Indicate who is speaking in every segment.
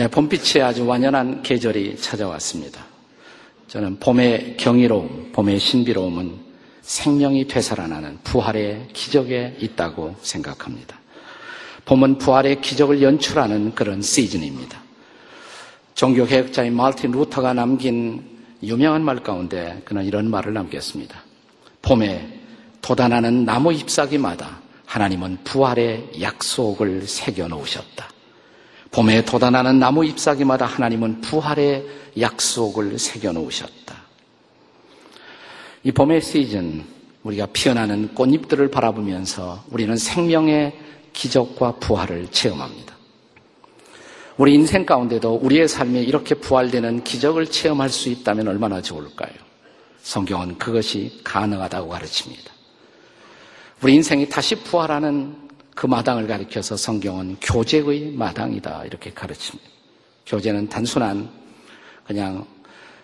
Speaker 1: 네, 봄빛이 아주 완연한 계절이 찾아왔습니다. 저는 봄의 경이로움, 봄의 신비로움은 생명이 되살아나는 부활의 기적에 있다고 생각합니다. 봄은 부활의 기적을 연출하는 그런 시즌입니다. 종교 개혁자인 마르틴 루터가 남긴 유명한 말 가운데 그는 이런 말을 남겼습니다. 봄에 돋아나는 나무 잎사귀마다 하나님은 부활의 약속을 새겨 놓으셨다. 봄에 돋아나는 나무 잎사귀마다 하나님은 부활의 약속을 새겨 놓으셨다. 이 봄의 시즌, 우리가 피어나는 꽃잎들을 바라보면서 우리는 생명의 기적과 부활을 체험합니다. 우리 인생 가운데도 우리의 삶에 이렇게 부활되는 기적을 체험할 수 있다면 얼마나 좋을까요? 성경은 그것이 가능하다고 가르칩니다. 우리 인생이 다시 부활하는 그 마당을 가리켜서 성경은 교제의 마당이다 이렇게 가르칩니다. 교제는 단순한 그냥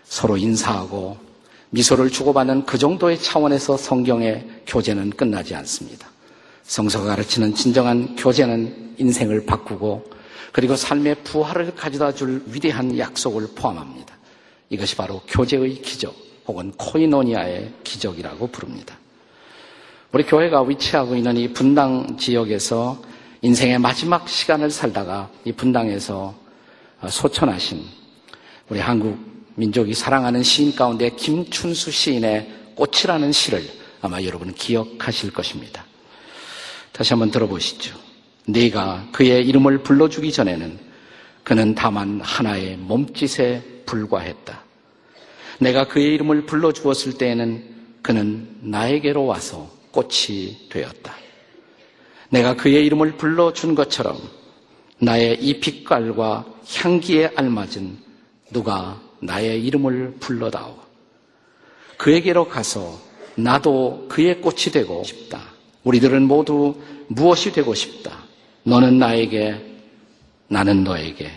Speaker 1: 서로 인사하고 미소를 주고받는 그 정도의 차원에서 성경의 교제는 끝나지 않습니다. 성서가 가르치는 진정한 교제는 인생을 바꾸고 그리고 삶의 부활을 가져다 줄 위대한 약속을 포함합니다. 이것이 바로 교제의 기적 혹은 코이노니아의 기적이라고 부릅니다. 우리 교회가 위치하고 있는 이 분당 지역에서 인생의 마지막 시간을 살다가 이 분당에서 소천하신 우리 한국 민족이 사랑하는 시인 가운데 김춘수 시인의 꽃이라는 시를 아마 여러분 기억하실 것입니다. 다시 한번 들어보시죠. 네가 그의 이름을 불러주기 전에는 그는 다만 하나의 몸짓에 불과했다. 내가 그의 이름을 불러주었을 때에는 그는 나에게로 와서 꽃이 되었다. 내가 그의 이름을 불러준 것처럼 나의 이 빛깔과 향기에 알맞은 누가 나의 이름을 불러다오. 그에게로 가서 나도 그의 꽃이 되고 싶다. 우리들은 모두 무엇이 되고 싶다. 너는 나에게, 나는 너에게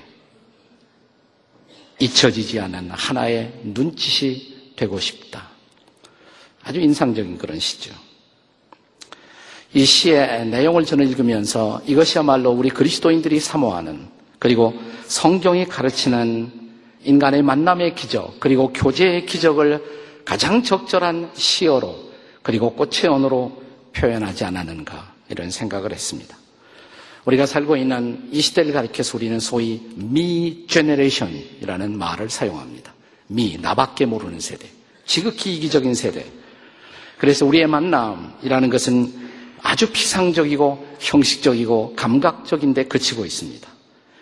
Speaker 1: 잊혀지지 않은 하나의 눈짓이 되고 싶다. 아주 인상적인 그런 시죠. 이 시의 내용을 저는 읽으면서 이것이야말로 우리 그리스도인들이 사모하는 그리고 성경이 가르치는 인간의 만남의 기적 그리고 교제의 기적을 가장 적절한 시어로 그리고 꽃의 언어로 표현하지 않았는가 이런 생각을 했습니다. 우리가 살고 있는 이 시대를 가리켜서 우리는 소위 미 제네레이션이라는 말을 사용합니다. 미 나밖에 모르는 세대, 지극히 이기적인 세대. 그래서 우리의 만남이라는 것은 아주 피상적이고 형식적이고 감각적인데 그치고 있습니다.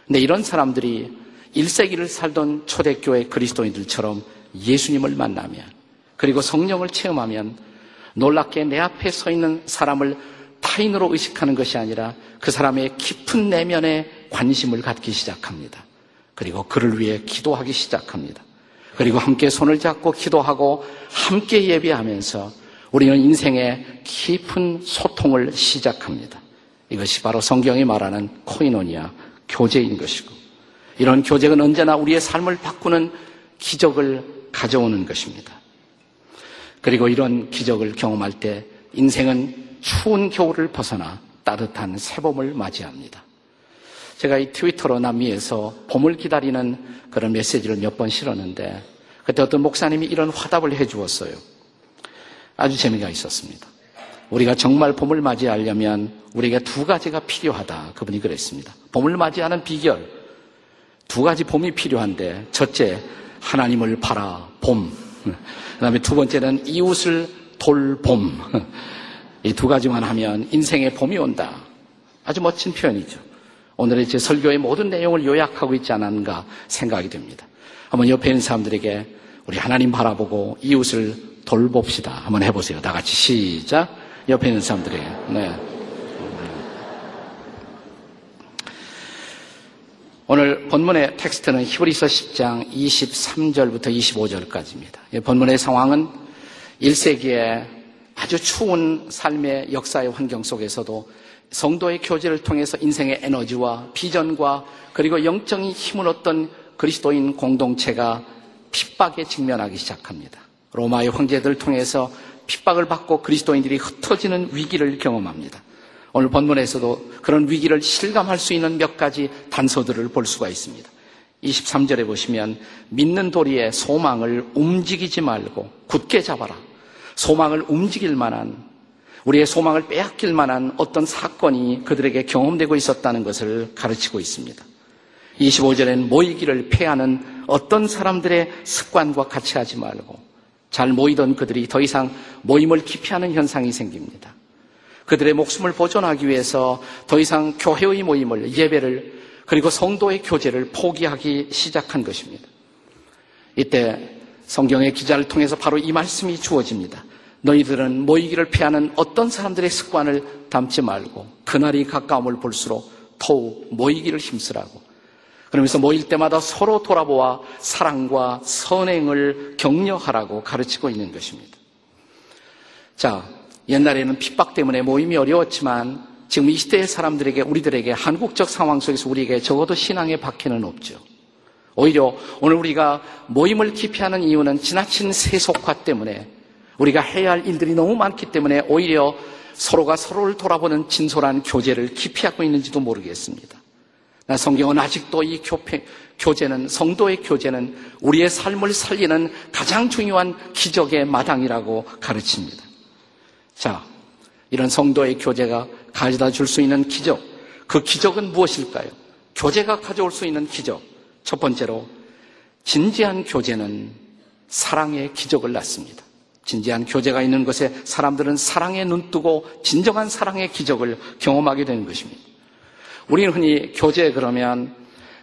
Speaker 1: 근데 이런 사람들이 1세기를 살던 초대교회 그리스도인들처럼 예수님을 만나면 그리고 성령을 체험하면 놀랍게 내 앞에 서 있는 사람을 타인으로 의식하는 것이 아니라 그 사람의 깊은 내면에 관심을 갖기 시작합니다. 그리고 그를 위해 기도하기 시작합니다. 그리고 함께 손을 잡고 기도하고 함께 예배하면서 우리는 인생의 깊은 소통을 시작합니다. 이것이 바로 성경이 말하는 코이노니아, 교제인 것이고, 이런 교제는 언제나 우리의 삶을 바꾸는 기적을 가져오는 것입니다. 그리고 이런 기적을 경험할 때 인생은 추운 겨울을 벗어나 따뜻한 새봄을 맞이합니다. 제가 이 트위터로 남미에서 봄을 기다리는 그런 메시지를 몇 번 실었는데 그때 어떤 목사님이 이런 화답을 해 주었어요. 아주 재미가 있었습니다. 우리가 정말 봄을 맞이하려면 우리에게 두 가지가 필요하다. 그분이 그랬습니다. 봄을 맞이하는 비결. 두 가지 봄이 필요한데, 첫째, 하나님을 바라, 봄. 그 다음에 두 번째는 이웃을 돌봄. 이 두 가지만 하면 인생의 봄이 온다. 아주 멋진 표현이죠. 오늘의 제 설교의 모든 내용을 요약하고 있지 않았는가 생각이 됩니다. 한번 옆에 있는 사람들에게 우리 하나님 바라보고 이웃을 돌봅시다. 한번 해보세요. 다 같이 시작. 옆에 있는 사람들에게. 네. 오늘 본문의 텍스트는 히브리서 10장 23절부터 25절까지입니다. 본문의 상황은 1세기에 아주 추운 삶의 역사의 환경 속에서도 성도의 교제를 통해서 인생의 에너지와 비전과 그리고 영적인 힘을 얻던 그리스도인 공동체가 핍박에 직면하기 시작합니다. 로마의 황제들을 통해서 핍박을 받고 그리스도인들이 흩어지는 위기를 경험합니다. 오늘 본문에서도 그런 위기를 실감할 수 있는 몇 가지 단서들을 볼 수가 있습니다. 23절에 보시면 믿는 도리의 소망을 움직이지 말고 굳게 잡아라. 소망을 움직일 만한 우리의 소망을 빼앗길 만한 어떤 사건이 그들에게 경험되고 있었다는 것을 가르치고 있습니다. 25절에는 모이기를 패하는 어떤 사람들의 습관과 같이 하지 말고 잘 모이던 그들이 더 이상 모임을 기피하는 현상이 생깁니다. 그들의 목숨을 보존하기 위해서 더 이상 교회의 모임을 예배를 그리고 성도의 교제를 포기하기 시작한 것입니다. 이때 성경의 기자를 통해서 바로 이 말씀이 주어집니다. 너희들은 모이기를 피하는 어떤 사람들의 습관을 담지 말고 그날이 가까움을 볼수록 더욱 모이기를 힘쓰라고. 그러면서 모일 때마다 서로 돌아보아 사랑과 선행을 격려하라고 가르치고 있는 것입니다. 자, 옛날에는 핍박 때문에 모임이 어려웠지만 지금 이 시대의 사람들에게 우리들에게 한국적 상황 속에서 우리에게 적어도 신앙의 박해는 없죠. 오히려 오늘 우리가 모임을 기피하는 이유는 지나친 세속화 때문에 우리가 해야 할 일들이 너무 많기 때문에 오히려 서로가 서로를 돌아보는 진솔한 교제를 기피하고 있는지도 모르겠습니다. 성경은 아직도 이 교패, 교제는, 성도의 교제는 우리의 삶을 살리는 가장 중요한 기적의 마당이라고 가르칩니다. 자, 이런 성도의 교제가 가져다 줄 수 있는 기적. 그 기적은 무엇일까요? 교제가 가져올 수 있는 기적. 첫 번째로, 진지한 교제는 사랑의 기적을 낳습니다. 진지한 교제가 있는 곳에 사람들은 사랑에 눈뜨고 진정한 사랑의 기적을 경험하게 되는 것입니다. 우리는 흔히 교제 그러면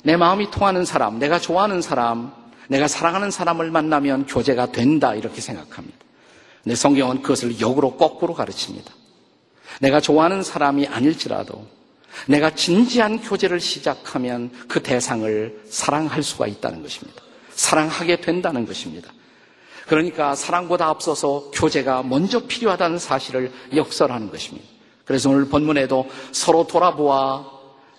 Speaker 1: 내 마음이 통하는 사람, 내가 좋아하는 사람, 내가 사랑하는 사람을 만나면 교제가 된다 이렇게 생각합니다. 근데 성경은 그것을 역으로 거꾸로 가르칩니다. 내가 좋아하는 사람이 아닐지라도 내가 진지한 교제를 시작하면 그 대상을 사랑할 수가 있다는 것입니다. 사랑하게 된다는 것입니다. 그러니까 사랑보다 앞서서 교제가 먼저 필요하다는 사실을 역설하는 것입니다. 그래서 오늘 본문에도 서로 돌아보아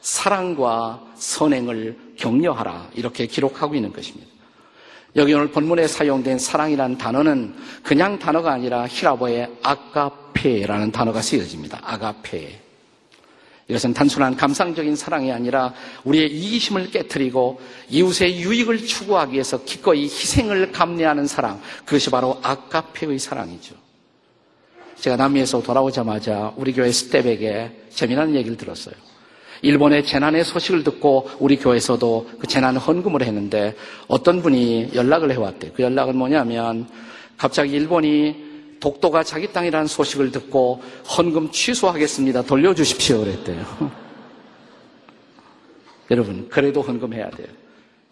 Speaker 1: 사랑과 선행을 격려하라 이렇게 기록하고 있는 것입니다. 여기 오늘 본문에 사용된 사랑이라는 단어는 그냥 단어가 아니라 히라보의 아가페라는 단어가 쓰여집니다. 아가페. 이것은 단순한 감상적인 사랑이 아니라 우리의 이기심을 깨뜨리고 이웃의 유익을 추구하기 위해서 기꺼이 희생을 감내하는 사랑. 그것이 바로 아가페의 사랑이죠. 제가 남미에서 돌아오자마자 우리 교회 스텝에게 재미난 얘기를 들었어요. 일본의 재난의 소식을 듣고 우리 교회에서도 그 재난 헌금을 했는데 어떤 분이 연락을 해왔대요. 그 연락은 뭐냐면 갑자기 일본이 독도가 자기 땅이라는 소식을 듣고 헌금 취소하겠습니다. 돌려주십시오. 그랬대요. 여러분, 그래도 헌금해야 돼요.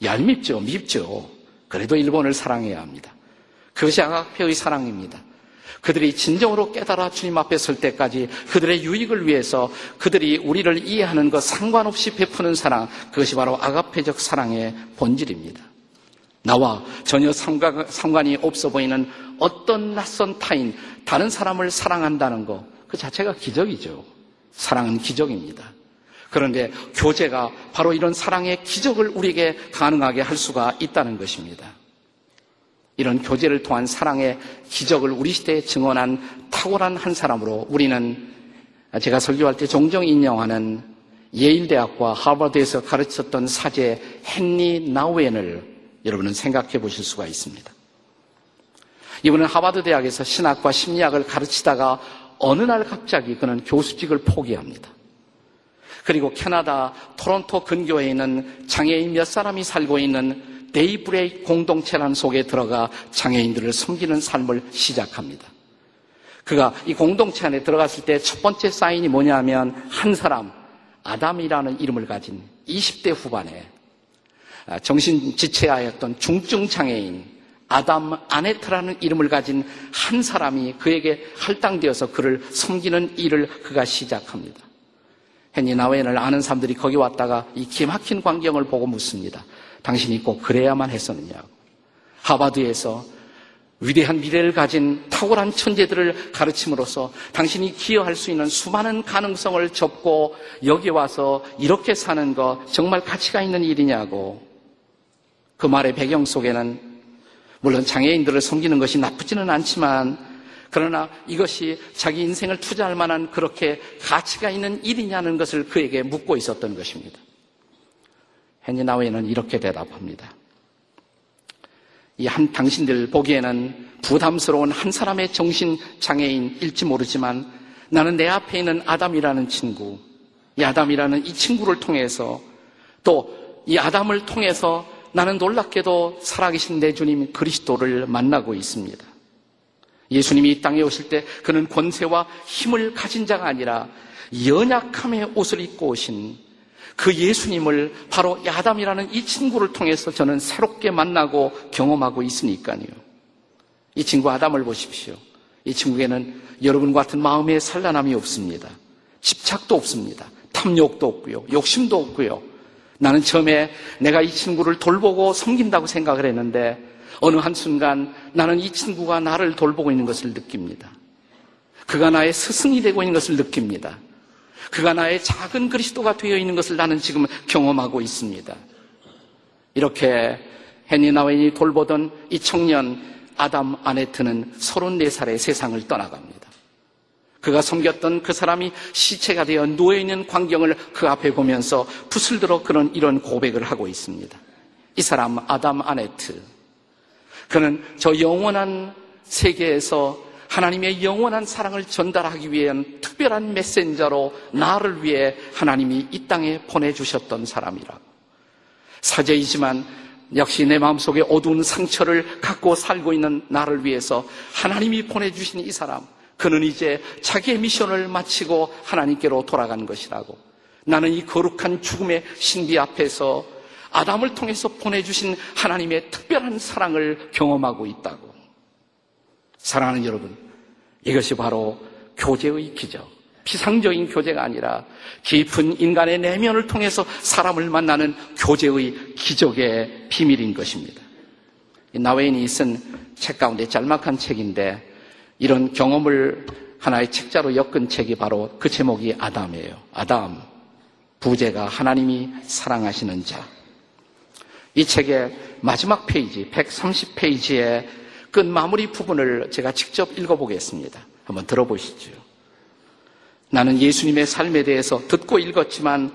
Speaker 1: 얄밉죠. 밉죠. 그래도 일본을 사랑해야 합니다. 그것이 아가페의 사랑입니다. 그들이 진정으로 깨달아 주님 앞에 설 때까지 그들의 유익을 위해서 그들이 우리를 이해하는 것 상관없이 베푸는 사랑, 그것이 바로 아가페적 사랑의 본질입니다. 나와 전혀 상관 이 없어 보이는 어떤 낯선 타인, 다른 사람을 사랑한다는 것, 그 자체가 기적이죠. 사랑은 기적입니다. 그런데 교제가 바로 이런 사랑의 기적을 우리에게 가능하게 할 수가 있다는 것입니다. 이런 교제를 통한 사랑의 기적을 우리 시대에 증언한 탁월한 한 사람으로 우리는 제가 설교할 때 종종 인용하는 예일대학과 하버드에서 가르쳤던 사제 헨리 나우엔을 여러분은 생각해 보실 수가 있습니다. 이분은 하버드 대학에서 신학과 심리학을 가르치다가 어느 날 갑자기 그는 교수직을 포기합니다. 그리고 캐나다 토론토 근교에 있는 장애인 몇 사람이 살고 있는 데이브레이크 공동체란 속에 들어가 장애인들을 섬기는 삶을 시작합니다. 그가 이 공동체 안에 들어갔을 때 첫 번째 사인이 뭐냐면 한 사람, 아담이라는 이름을 가진 20대 후반에 정신 지체하였던 중증 장애인 아담 아네트라는 이름을 가진 한 사람이 그에게 할당되어서 그를 섬기는 일을 그가 시작합니다. 헨리 나웨인을 아는 사람들이 거기 왔다가 이 기막힌 광경을 보고 묻습니다. 당신이 꼭 그래야만 했었느냐고. 하바드에서 위대한 미래를 가진 탁월한 천재들을 가르침으로써 당신이 기여할 수 있는 수많은 가능성을 접고 여기 와서 이렇게 사는 거 정말 가치가 있는 일이냐고. 그 말의 배경 속에는 물론 장애인들을 섬기는 것이 나쁘지는 않지만 그러나 이것이 자기 인생을 투자할 만한 그렇게 가치가 있는 일이냐는 것을 그에게 묻고 있었던 것입니다. 헤니나웨는 이렇게 대답합니다. 이 한 당신들 보기에는 부담스러운 한 사람의 정신 장애인일지 모르지만 나는 내 앞에 있는 아담이라는 친구, 이 아담이라는 이 친구를 통해서 또 이 아담을 통해서 나는 놀랍게도 살아계신 내 주님 그리스도를 만나고 있습니다. 예수님이 이 땅에 오실 때 그는 권세와 힘을 가진 자가 아니라 연약함의 옷을 입고 오신 그 예수님을 바로 야담이라는 이 친구를 통해서 저는 새롭게 만나고 경험하고 있으니까요. 이 친구 아담을 보십시오. 이 친구에는 여러분 같은 마음의 산란함이 없습니다. 집착도 없습니다. 탐욕도 없고요. 욕심도 없고요. 나는 처음에 내가 이 친구를 돌보고 섬긴다고 생각을 했는데 어느 한순간 나는 이 친구가 나를 돌보고 있는 것을 느낍니다. 그가 나의 스승이 되고 있는 것을 느낍니다. 그가 나의 작은 그리스도가 되어 있는 것을 나는 지금 경험하고 있습니다. 이렇게 헤니나웬이 돌보던 이 청년 아담 아네트는 34살의 세상을 떠나갑니다. 그가 섬겼던 그 사람이 시체가 되어 누워있는 광경을 그 앞에 보면서 붓을 들어 그런 이런 고백을 하고 있습니다. 이 사람 아담 아네트. 그는 저 영원한 세계에서 하나님의 영원한 사랑을 전달하기 위한 특별한 메신저로 나를 위해 하나님이 이 땅에 보내주셨던 사람이라고. 사제이지만 역시 내 마음속에 어두운 상처를 갖고 살고 있는 나를 위해서 하나님이 보내주신 이 사람. 그는 이제 자기의 미션을 마치고 하나님께로 돌아간 것이라고. 나는 이 거룩한 죽음의 신비 앞에서 아담을 통해서 보내주신 하나님의 특별한 사랑을 경험하고 있다고. 사랑하는 여러분, 이것이 바로 교제의 기적. 피상적인 교제가 아니라 깊은 인간의 내면을 통해서 사람을 만나는 교제의 기적의 비밀인 것입니다. 나웨인이 쓴 책 가운데 짤막한 책인데 이런 경험을 하나의 책자로 엮은 책이 바로 그 제목이 아담이에요. 아담, 부제가 하나님이 사랑하시는 자. 이 책의 마지막 페이지, 130페이지의 끝 마무리 부분을 제가 직접 읽어보겠습니다. 한번 들어보시죠. 나는 예수님의 삶에 대해서 듣고 읽었지만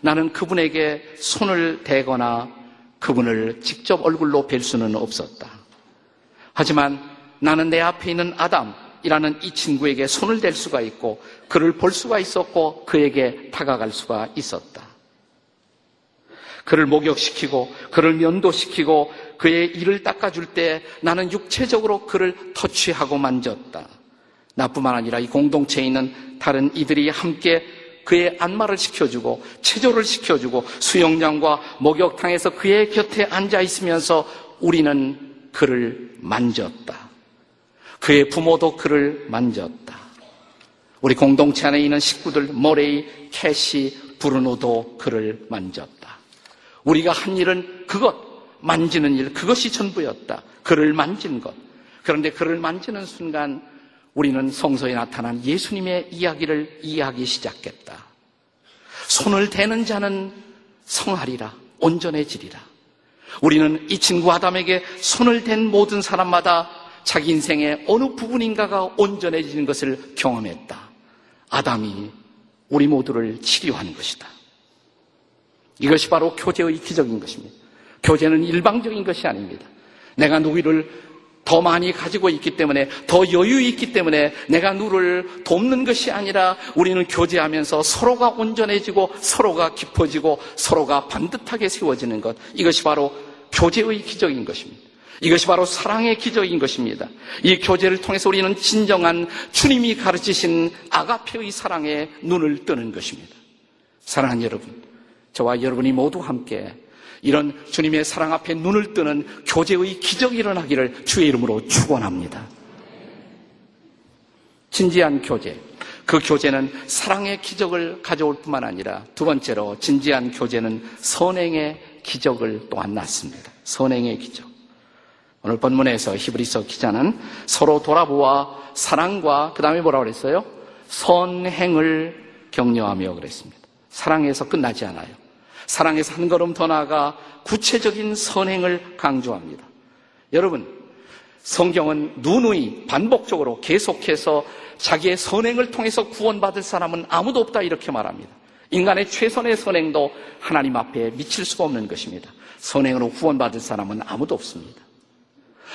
Speaker 1: 나는 그분에게 손을 대거나 그분을 직접 얼굴로 뵐 수는 없었다. 하지만 나는 내 앞에 있는 아담이라는 이 친구에게 손을 댈 수가 있고 그를 볼 수가 있었고 그에게 다가갈 수가 있었다. 그를 목욕시키고 그를 면도시키고 그의 이를 닦아줄 때 나는 육체적으로 그를 터치하고 만졌다. 나뿐만 아니라 이 공동체에 있는 다른 이들이 함께 그의 안마를 시켜주고 체조를 시켜주고 수영장과 목욕탕에서 그의 곁에 앉아 있으면서 우리는 그를 만졌다. 그의 부모도 그를 만졌다. 우리 공동체 안에 있는 식구들 모레이, 캐시, 브루노도 그를 만졌다. 우리가 한 일은 그것, 만지는 일, 그것이 전부였다. 그를 만진 것. 그런데 그를 만지는 순간 우리는 성서에 나타난 예수님의 이야기를 이해하기 시작했다. 손을 대는 자는 성하리라, 온전해지리라. 우리는 이 친구 아담에게 손을 댄 모든 사람마다 자기 인생의 어느 부분인가가 온전해지는 것을 경험했다. 아담이 우리 모두를 치료하는 것이다. 이것이 바로 교제의 기적인 것입니다. 교제는 일방적인 것이 아닙니다. 내가 누구를 더 많이 가지고 있기 때문에 더 여유 있기 때문에 내가 누를 돕는 것이 아니라 우리는 교제하면서 서로가 온전해지고 서로가 깊어지고 서로가 반듯하게 세워지는 것 이것이 바로 교제의 기적인 것입니다. 이것이 바로 사랑의 기적인 것입니다. 이 교제를 통해서 우리는 진정한 주님이 가르치신 아가페의 사랑에 눈을 뜨는 것입니다. 사랑하는 여러분, 저와 여러분이 모두 함께 이런 주님의 사랑 앞에 눈을 뜨는 교제의 기적이 일어나기를 주의 이름으로 축원합니다. 진지한 교제. 그 교제는 사랑의 기적을 가져올 뿐만 아니라 두 번째로 진지한 교제는 선행의 기적을 또한 낳습니다. 선행의 기적. 오늘 본문에서 히브리서 기자는 서로 돌아보아 사랑과 그 다음에 뭐라고 그랬어요? 선행을 격려하며 그랬습니다. 사랑에서 끝나지 않아요. 사랑에서 한 걸음 더 나아가 구체적인 선행을 강조합니다. 여러분, 성경은 누누이 반복적으로 계속해서 자기의 선행을 통해서 구원받을 사람은 아무도 없다 이렇게 말합니다. 인간의 최선의 선행도 하나님 앞에 미칠 수가 없는 것입니다. 선행으로 구원받을 사람은 아무도 없습니다.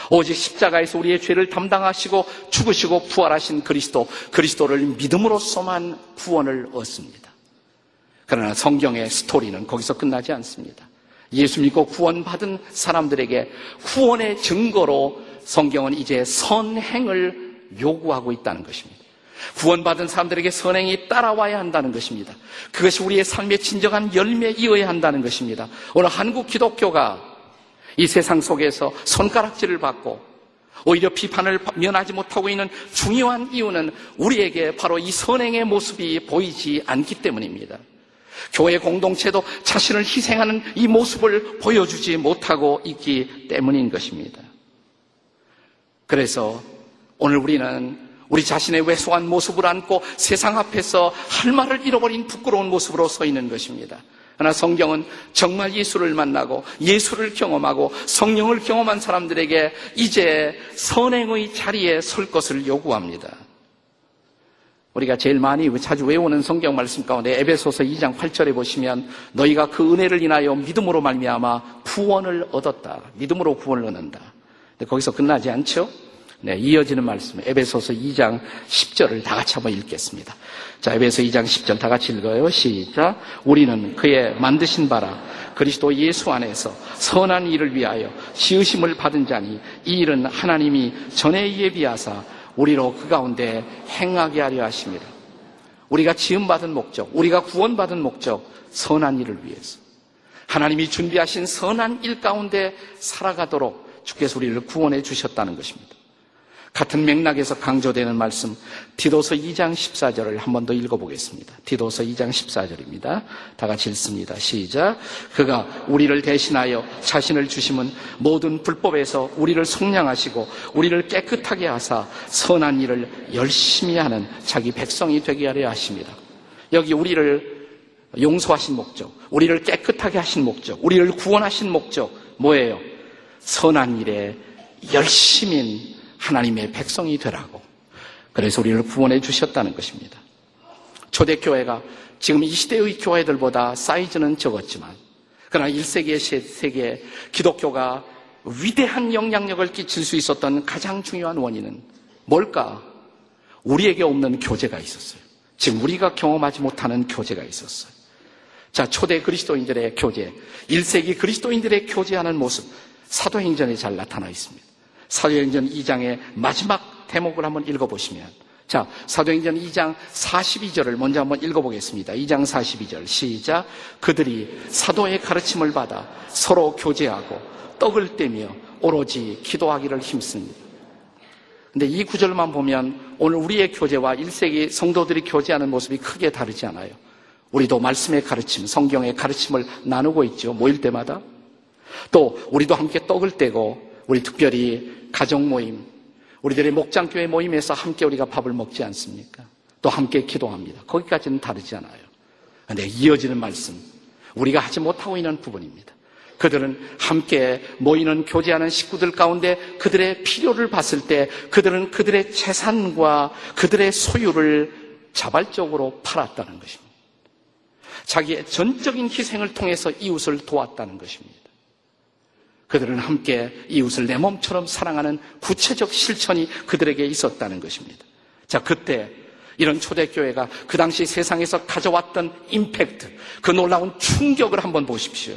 Speaker 1: 오직 십자가에서 우리의 죄를 담당하시고 죽으시고 부활하신 그리스도, 그리스도를 믿음으로써만 구원을 얻습니다. 그러나 성경의 스토리는 거기서 끝나지 않습니다. 예수 믿고 구원받은 사람들에게 구원의 증거로 성경은 이제 선행을 요구하고 있다는 것입니다. 구원받은 사람들에게 선행이 따라와야 한다는 것입니다. 그것이 우리의 삶의 진정한 열매이어야 한다는 것입니다. 오늘 한국 기독교가 이 세상 속에서 손가락질을 받고 오히려 비판을 면하지 못하고 있는 중요한 이유는 우리에게 바로 이 선행의 모습이 보이지 않기 때문입니다. 교회 공동체도 자신을 희생하는 이 모습을 보여주지 못하고 있기 때문인 것입니다. 그래서 오늘 우리는 우리 자신의 왜소한 모습을 안고 세상 앞에서 할 말을 잃어버린 부끄러운 모습으로 서 있는 것입니다. 그러나 성경은 정말 예수를 만나고 예수를 경험하고 성령을 경험한 사람들에게 이제 선행의 자리에 설 것을 요구합니다. 우리가 제일 많이 자주 외우는 성경 말씀 가운데 에베소서 2장 8절에 보시면 너희가 그 은혜를 인하여 믿음으로 말미암아 구원을 얻었다. 믿음으로 구원을 얻는다. 근데 거기서 끝나지 않죠? 네, 이어지는 말씀 에베소서 2장 10절을 다 같이 한번 읽겠습니다. 자, 에베소 2장 10절 다 같이 읽어요. 시작. 우리는 그의 만드신 바라 그리스도 예수 안에서 선한 일을 위하여 지으심을 받은 자니 이 일은 하나님이 전에 예비하사 우리로 그 가운데 행하게 하려 하십니다. 우리가 지음받은 목적, 우리가 구원받은 목적, 선한 일을 위해서. 하나님이 준비하신 선한 일 가운데 살아가도록 주께서 우리를 구원해 주셨다는 것입니다. 같은 맥락에서 강조되는 말씀 디도서 2장 14절을 한 번 더 읽어보겠습니다. 디도서 2장 14절입니다. 다 같이 읽습니다. 시작. 그가 우리를 대신하여 자신을 주심은 모든 불법에서 우리를 속량하시고 우리를 깨끗하게 하사 선한 일을 열심히 하는 자기 백성이 되게 하려 하십니다. 여기 우리를 용서하신 목적, 우리를 깨끗하게 하신 목적, 우리를 구원하신 목적 뭐예요? 선한 일에 열심인 하나님의 백성이 되라고. 그래서 우리를 구원해 주셨다는 것입니다. 초대교회가 지금 이 시대의 교회들보다 사이즈는 적었지만, 그러나 1세기의 세계 기독교가 위대한 영향력을 끼칠 수 있었던 가장 중요한 원인은 뭘까? 우리에게 없는 교제가 있었어요. 지금 우리가 경험하지 못하는 교제가 있었어요. 자, 초대 그리스도인들의 교제, 1세기 그리스도인들의 교제하는 모습, 사도행전에 잘 나타나 있습니다. 사도행전 2장의 마지막 대목을 한번 읽어보시면 자, 사도행전 2장 42절을 먼저 한번 읽어보겠습니다. 2장 42절 시작. 그들이 사도의 가르침을 받아 서로 교제하고 떡을 떼며 오로지 기도하기를 힘씁니다. 근데 이 구절만 보면 오늘 우리의 교제와 1세기 성도들이 교제하는 모습이 크게 다르지 않아요. 우리도 말씀의 가르침, 성경의 가르침을 나누고 있죠. 모일 때마다. 또 우리도 함께 떡을 떼고 우리 특별히 가정 모임, 우리들의 목장교회 모임에서 함께 우리가 밥을 먹지 않습니까? 또 함께 기도합니다. 거기까지는 다르지 않아요. 근데 이어지는 말씀, 우리가 하지 못하고 있는 부분입니다. 그들은 함께 모이는 교제하는 식구들 가운데 그들의 필요를 봤을 때 그들은 그들의 재산과 그들의 소유를 자발적으로 팔았다는 것입니다. 자기의 전적인 희생을 통해서 이웃을 도왔다는 것입니다. 그들은 함께 이웃을 내 몸처럼 사랑하는 구체적 실천이 그들에게 있었다는 것입니다. 자, 그때 이런 초대교회가 그 당시 세상에서 가져왔던 임팩트, 그 놀라운 충격을 한번 보십시오.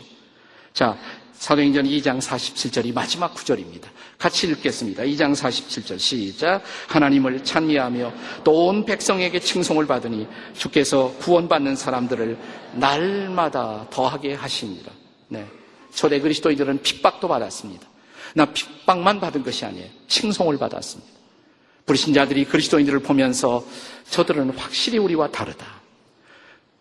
Speaker 1: 자, 사도행전 2장 47절이 마지막 구절입니다. 같이 읽겠습니다. 2장 47절 시작. 하나님을 찬미하며 또 온 백성에게 칭송을 받으니 주께서 구원받는 사람들을 날마다 더하게 하십니다. 네. 초대 그리스도인들은 핍박도 받았습니다. 나 핍박만 받은 것이 아니에요. 칭송을 받았습니다. 불신자들이 그리스도인들을 보면서 저들은 확실히 우리와 다르다.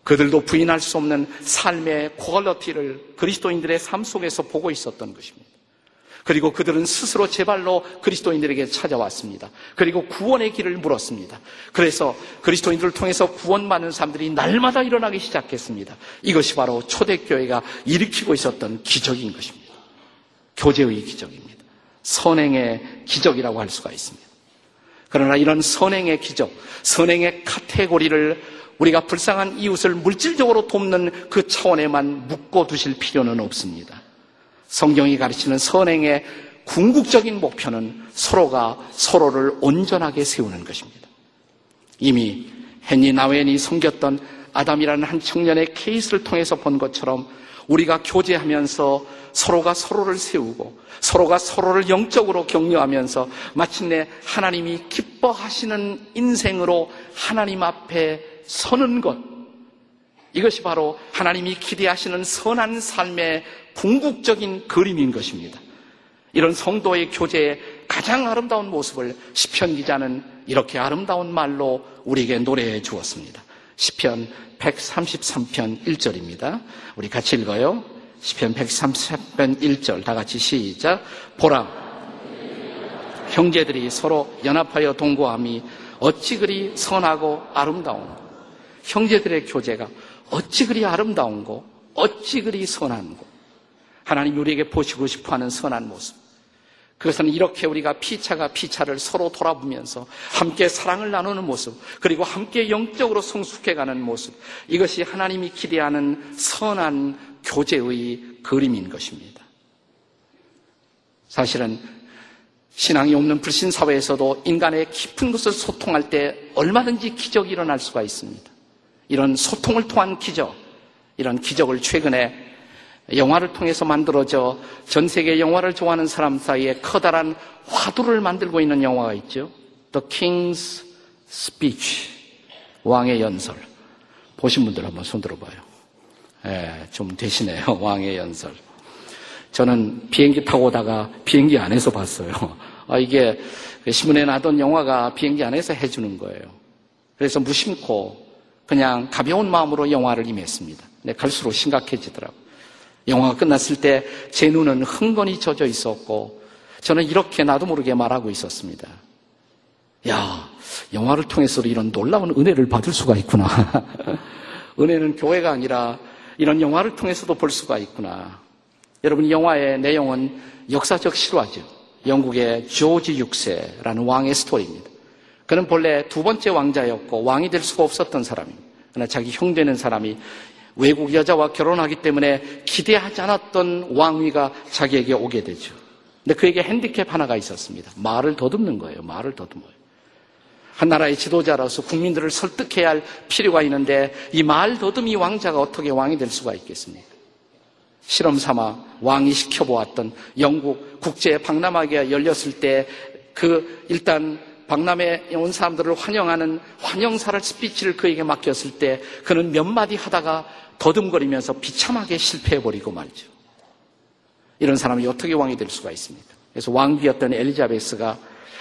Speaker 1: 그들도 부인할 수 없는 삶의 퀄러티를 그리스도인들의 삶 속에서 보고 있었던 것입니다. 그리고 그들은 스스로 제 발로 그리스도인들에게 찾아왔습니다. 그리고 구원의 길을 물었습니다. 그래서 그리스도인들을 통해서 구원받는 사람들이 날마다 일어나기 시작했습니다. 이것이 바로 초대교회가 일으키고 있었던 기적인 것입니다. 교제의 기적입니다. 선행의 기적이라고 할 수가 있습니다. 그러나 이런 선행의 기적, 선행의 카테고리를 우리가 불쌍한 이웃을 물질적으로 돕는 그 차원에만 묶어 두실 필요는 없습니다. 성경이 가르치는 선행의 궁극적인 목표는 서로가 서로를 온전하게 세우는 것입니다. 이미 헨리 나웬이 섬겼던 아담이라는 한 청년의 케이스를 통해서 본 것처럼 우리가 교제하면서 서로가 서로를 세우고 서로가 서로를 영적으로 격려하면서 마침내 하나님이 기뻐하시는 인생으로 하나님 앞에 서는 것. 이것이 바로 하나님이 기대하시는 선한 삶의 궁극적인 그림인 것입니다. 이런 성도의 교제의 가장 아름다운 모습을 시편 기자는 이렇게 아름다운 말로 우리에게 노래해 주었습니다. 시편 133편 1절입니다. 우리 같이 읽어요. 시편 133편 1절 다 같이 시작. 보라 형제들이 서로 연합하여 동거함이 어찌 그리 선하고 아름다운 형제들의 교제가 어찌 그리 아름다운고 어찌 그리 선한고 하나님 우리에게 보시고 싶어 하는 선한 모습 그것은 이렇게 우리가 피차가 피차를 서로 돌아보면서 함께 사랑을 나누는 모습, 그리고 함께 영적으로 성숙해가는 모습, 이것이 하나님이 기대하는 선한 교제의 그림인 것입니다. 사실은 신앙이 없는 불신 사회에서도 인간의 깊은 것을 소통할 때 얼마든지 기적이 일어날 수가 있습니다. 이런 소통을 통한 기적, 이런 기적을 최근에 영화를 통해서 만들어져 전 세계 영화를 좋아하는 사람 사이에 커다란 화두를 만들고 있는 영화가 있죠. The King's Speech. 왕의 연설. 보신 분들 한번 손 들어봐요. 예, 좀 되시네요. 왕의 연설. 저는 비행기 타고 오다가 비행기 안에서 봤어요. 아, 이게 신문에 나던 영화가 비행기 안에서 해주는 거예요. 그래서 무심코 그냥 가벼운 마음으로 영화를 임했습니다. 근데 갈수록 심각해지더라고요. 영화가 끝났을 때 제 눈은 흥건히 젖어 있었고 저는 이렇게 나도 모르게 말하고 있었습니다. 야, 영화를 통해서도 이런 놀라운 은혜를 받을 수가 있구나. 은혜는 교회가 아니라 이런 영화를 통해서도 볼 수가 있구나. 여러분, 영화의 내용은 역사적 실화죠. 영국의 조지 6세라는 왕의 스토리입니다. 그는 본래 두 번째 왕자였고 왕이 될 수가 없었던 사람입니다. 그러나 자기 형 되는 사람이 외국 여자와 결혼하기 때문에 기대하지 않았던 왕위가 자기에게 오게 되죠. 근데 그에게 핸디캡 하나가 있었습니다. 말을 더듬는 거예요. 말을 더듬어요. 한 나라의 지도자로서 국민들을 설득해야 할 필요가 있는데 이 말 더듬이 왕자가 어떻게 왕이 될 수가 있겠습니까? 실험 삼아 왕이 시켜보았던 영국 국제 박람회가 열렸을 때 그 일단 박람회에 온 사람들을 환영하는 환영사를 스피치를 그에게 맡겼을 때 그는 몇 마디 하다가 더듬거리면서 비참하게 실패해버리고 말이죠. 이런 사람이 어떻게 왕이 될 수가 있습니까? 그래서 왕비였던 엘리자베스가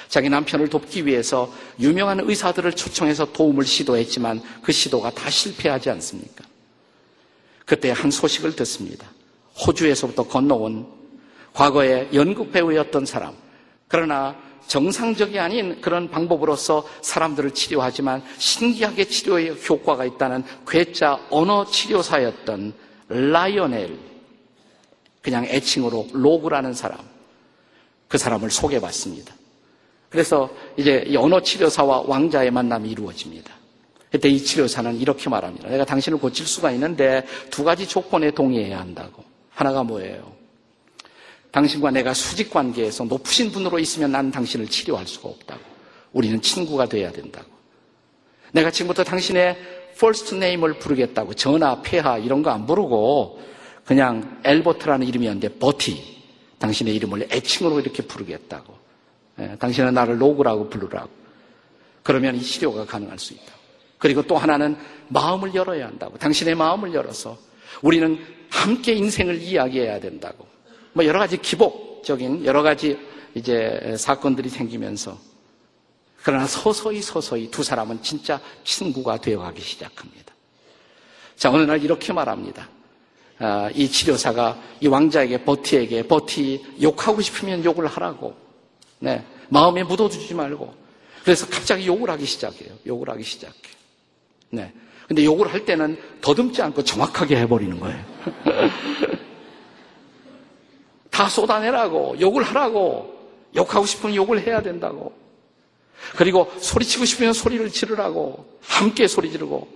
Speaker 1: 자기 남편을 돕기 위해서 유명한 의사들을 초청해서 도움을 시도했지만 그 시도가 다 실패하지 않습니까? 그때 한 소식을 듣습니다. 호주에서부터 건너온 과거에 연극 배우였던 사람. 그러나 정상적이 아닌 그런 방법으로서 사람들을 치료하지만 신기하게 치료에 효과가 있다는 괴짜 언어 치료사였던 라이오넬, 그냥 애칭으로 로그라는 사람, 그 사람을 소개받습니다. 그래서 이제 언어 치료사와 왕자의 만남이 이루어집니다. 그때 이 치료사는 이렇게 말합니다. 내가 당신을 고칠 수가 있는데 두 가지 조건에 동의해야 한다고. 하나가 뭐예요? 당신과 내가 수직 관계에서 높으신 분으로 있으면 난 당신을 치료할 수가 없다고. 우리는 친구가 돼야 된다고. 내가 지금부터 당신의 first name을 부르겠다고. 전하, 폐하 이런 거 안 부르고 그냥 엘버트라는 이름이었는데 버티. 당신의 이름을 애칭으로 이렇게 부르겠다고. 예, 당신은 나를 로그라고 부르라고. 그러면 이 치료가 가능할 수 있다. 그리고 또 하나는 마음을 열어야 한다고. 당신의 마음을 열어서 우리는 함께 인생을 이야기해야 된다고. 뭐 여러 가지 기복적인 여러 가지 이제 사건들이 생기면서 그러나 서서히 서서히 두 사람은 진짜 친구가 되어가기 시작합니다. 자, 어느 날 이렇게 말합니다. 아, 이 치료사가 이 왕자에게 버티에게 버티 욕하고 싶으면 욕을 하라고. 네. 마음에 묻어두지 말고. 그래서 갑자기 욕을 하기 시작해요. 욕을 하기 시작해. 네. 근데 욕을 할 때는 더듬지 않고 정확하게 해버리는 거예요. 다 쏟아내라고, 욕을 하라고, 욕하고 싶으면 욕을 해야 된다고. 그리고 소리치고 싶으면 소리를 지르라고, 함께 소리 지르고,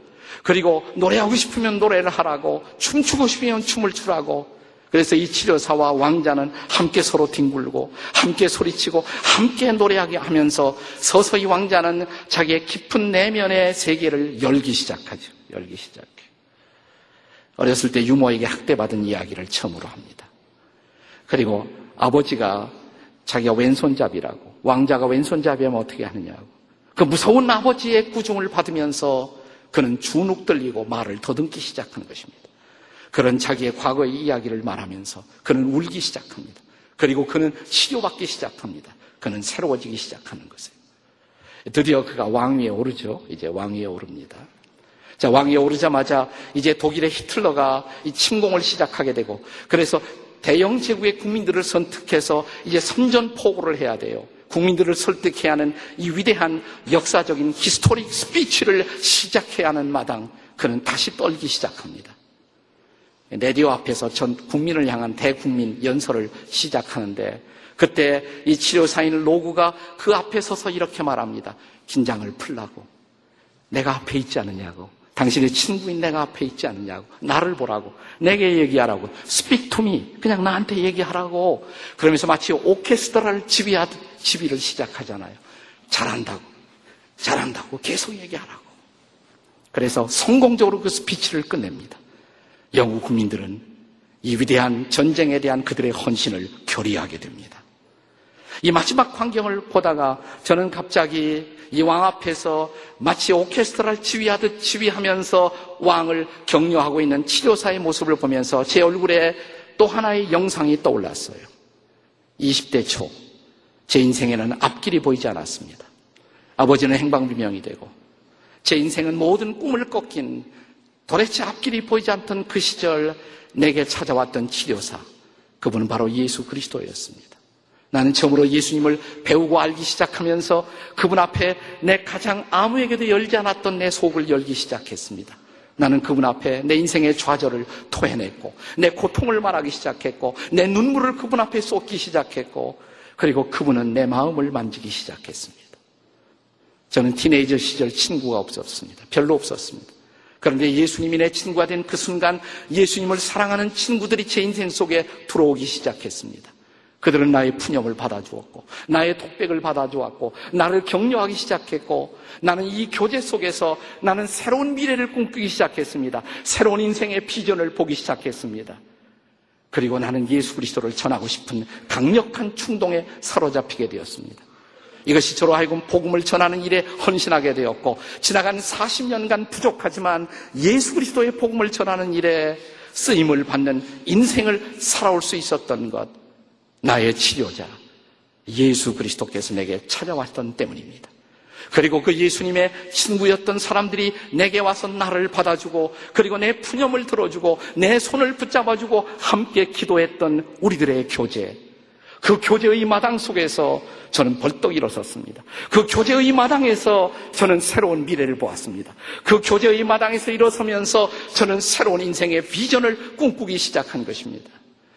Speaker 1: 그리고 노래하고 싶으면 노래를 하라고 춤추고 싶으면 춤을 추라고 그래서 이 치료사와 왕자는 함께 서로 뒹굴고 함께 소리치고 함께 노래하게 하면서 서서히 왕자는 자기의 깊은 내면의 세계를 열기 시작하죠. 열기 시작해. 어렸을 때 유모에게 학대받은 이야기를 처음으로 합니다. 그리고 아버지가 자기가 왼손잡이라고 왕자가 왼손잡이하면 어떻게 하느냐고 그 무서운 아버지의 구중을 받으면서 그는 주눅 들리고 말을 더듬기 시작하는 것입니다. 그런 자기의 과거의 이야기를 말하면서 그는 울기 시작합니다. 그리고 그는 치료받기 시작합니다. 그는 새로워지기 시작하는 것이에요. 드디어 그가 왕위에 오르죠. 이제 왕위에 오릅니다. 자, 왕위에 오르자마자 이제 독일의 히틀러가 이 침공을 시작하게 되고 그래서 대영 제국의 국민들을 선택해서 이제 선전포고를 해야 돼요. 국민들을 설득해야 하는 이 위대한 역사적인 historic speech를 시작해야 하는 마당 그는 다시 떨기 시작합니다. 레디오 앞에서 전 국민을 향한 대국민 연설을 시작하는데 그때 이 치료사인 로구가 그 앞에 서서 이렇게 말합니다. 긴장을 풀라고. 내가 앞에 있지 않느냐고. 당신의 친구인 내가 앞에 있지 않느냐고. 나를 보라고. 내게 얘기하라고. Speak. 그냥 나한테 얘기하라고. 그러면서 마치 오케스트라를 지휘하듯 지휘를 시작하잖아요. 잘한다고. 잘한다고. 계속 얘기하라고. 그래서 성공적으로 그 스피치를 끝냅니다. 영국 국민들은 이 위대한 전쟁에 대한 그들의 헌신을 결의하게 됩니다. 이 마지막 광경을 보다가 저는 갑자기 이 왕 앞에서 마치 오케스트라를 지휘하듯 지휘하면서 왕을 격려하고 있는 치료사의 모습을 보면서 제 얼굴에 또 하나의 영상이 떠올랐어요. 20대 초, 제 인생에는 앞길이 보이지 않았습니다. 아버지는 행방불명이 되고, 제 인생은 모든 꿈을 꺾인 도대체 앞길이 보이지 않던 그 시절 내게 찾아왔던 치료사. 그분은 바로 예수 그리스도였습니다. 나는 처음으로 예수님을 배우고 알기 시작하면서 그분 앞에 내 가장 아무에게도 열지 않았던 내 속을 열기 시작했습니다. 나는 그분 앞에 내 인생의 좌절을 토해냈고, 내 고통을 말하기 시작했고, 내 눈물을 그분 앞에 쏟기 시작했고, 그리고 그분은 내 마음을 만지기 시작했습니다. 저는 티네이저 시절 친구가 없었습니다. 별로 없었습니다. 그런데 예수님이 내 친구가 된 그 순간 예수님을 사랑하는 친구들이 제 인생 속에 들어오기 시작했습니다. 그들은 나의 푸념을 받아주었고, 나의 독백을 받아주었고, 나를 격려하기 시작했고, 나는 이 교제 속에서 나는 새로운 미래를 꿈꾸기 시작했습니다. 새로운 인생의 비전을 보기 시작했습니다. 그리고 나는 예수 그리스도를 전하고 싶은 강력한 충동에 사로잡히게 되었습니다. 이것이 저로 하여금 복음을 전하는 일에 헌신하게 되었고 지나간 40년간 부족하지만 예수 그리스도의 복음을 전하는 일에 쓰임을 받는 인생을 살아올 수 있었던 것 나의 치료자 예수 그리스도께서 내게 찾아왔던 때문입니다. 그리고 그 예수님의 친구였던 사람들이 내게 와서 나를 받아주고 그리고 내 푸념을 들어주고 내 손을 붙잡아주고 함께 기도했던 우리들의 교제 그 교제의 마당 속에서 저는 벌떡 일어섰습니다. 그 교제의 마당에서 저는 새로운 미래를 보았습니다. 그 교제의 마당에서 일어서면서 저는 새로운 인생의 비전을 꿈꾸기 시작한 것입니다.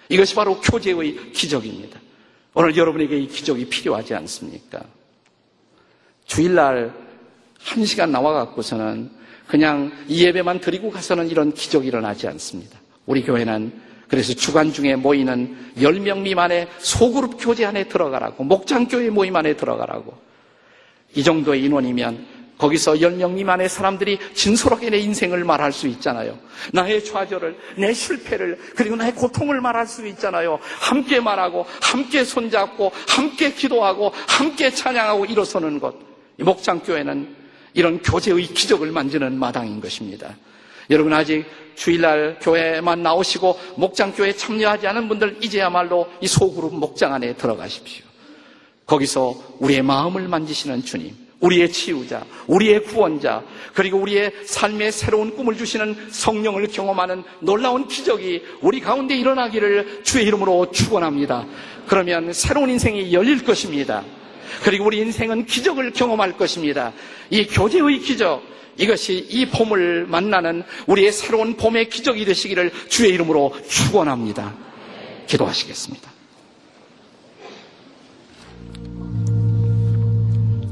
Speaker 1: 이것이 바로 교제의 기적입니다. 오늘 여러분에게 이 기적이 필요하지 않습니까? 주일날 한 시간 나와갖고서는 그냥 이 예배만 드리고 가서는 이런 기적이 일어나지 않습니다. 우리 교회는 그래서 주간 중에 모이는 10명 미만의 소그룹 교제 안에 들어가라고, 목장교회 모임 안에 들어가라고. 이 정도의 인원이면 거기서 10명 미만의 사람들이 진솔하게 내 인생을 말할 수 있잖아요. 나의 좌절을, 내 실패를, 그리고 나의 고통을 말할 수 있잖아요. 함께 말하고, 함께 손잡고, 함께 기도하고, 함께 찬양하고 일어서는 것. 목장교회는 이런 교제의 기적을 만드는 마당인 것입니다. 여러분 아직 주일날 교회만 나오시고 목장교회에 참여하지 않은 분들 이제야말로 이 소그룹 목장 안에 들어가십시오. 거기서 우리의 마음을 만지시는 주님, 우리의 치유자, 우리의 구원자, 그리고 우리의 삶의 새로운 꿈을 주시는 성령을 경험하는 놀라운 기적이 우리 가운데 일어나기를 주의 이름으로 축원합니다. 그러면 새로운 인생이 열릴 것입니다. 그리고 우리 인생은 기적을 경험할 것입니다. 이 교제의 기적, 이것이 이 봄을 만나는 우리의 새로운 봄의 기적이 되시기를 주의 이름으로 축원합니다. 기도하시겠습니다.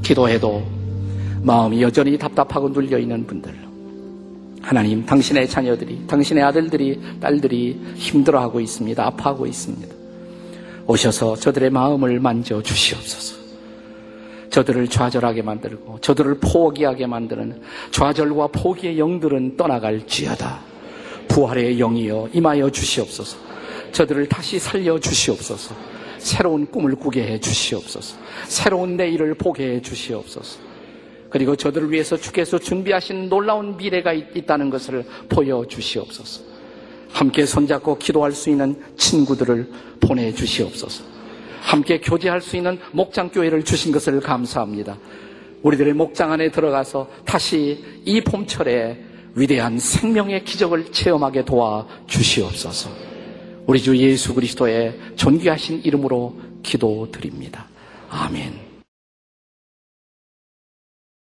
Speaker 1: 기도해도 마음이 여전히 답답하고 눌려 있는 분들, 하나님, 당신의 자녀들이, 당신의 아들들이, 딸들이 힘들어하고 있습니다. 아파하고 있습니다. 오셔서 저들의 마음을 만져 주시옵소서. 저들을 좌절하게 만들고 저들을 포기하게 만드는 좌절과 포기의 영들은 떠나갈지어다. 부활의 영이여 임하여 주시옵소서. 저들을 다시 살려 주시옵소서. 새로운 꿈을 꾸게 해 주시옵소서. 새로운 내일을 보게 해 주시옵소서. 그리고 저들을 위해서 주께서 준비하신 놀라운 미래가 있 다는 것을 보여 주시옵소서. 함께 손잡고 기도할 수 있는 친구들을 보내 주시옵소서. 함께 교제할 수 있는 목장 교회를 주신 것을 감사합니다. 우리들의 목장 안에 들어가서 다시 이 봄철에 위대한 생명의 기적을 체험하게 도와 주시옵소서. 우리 주 예수 그리스도의 존귀하신 이름으로 기도드립니다. 아멘.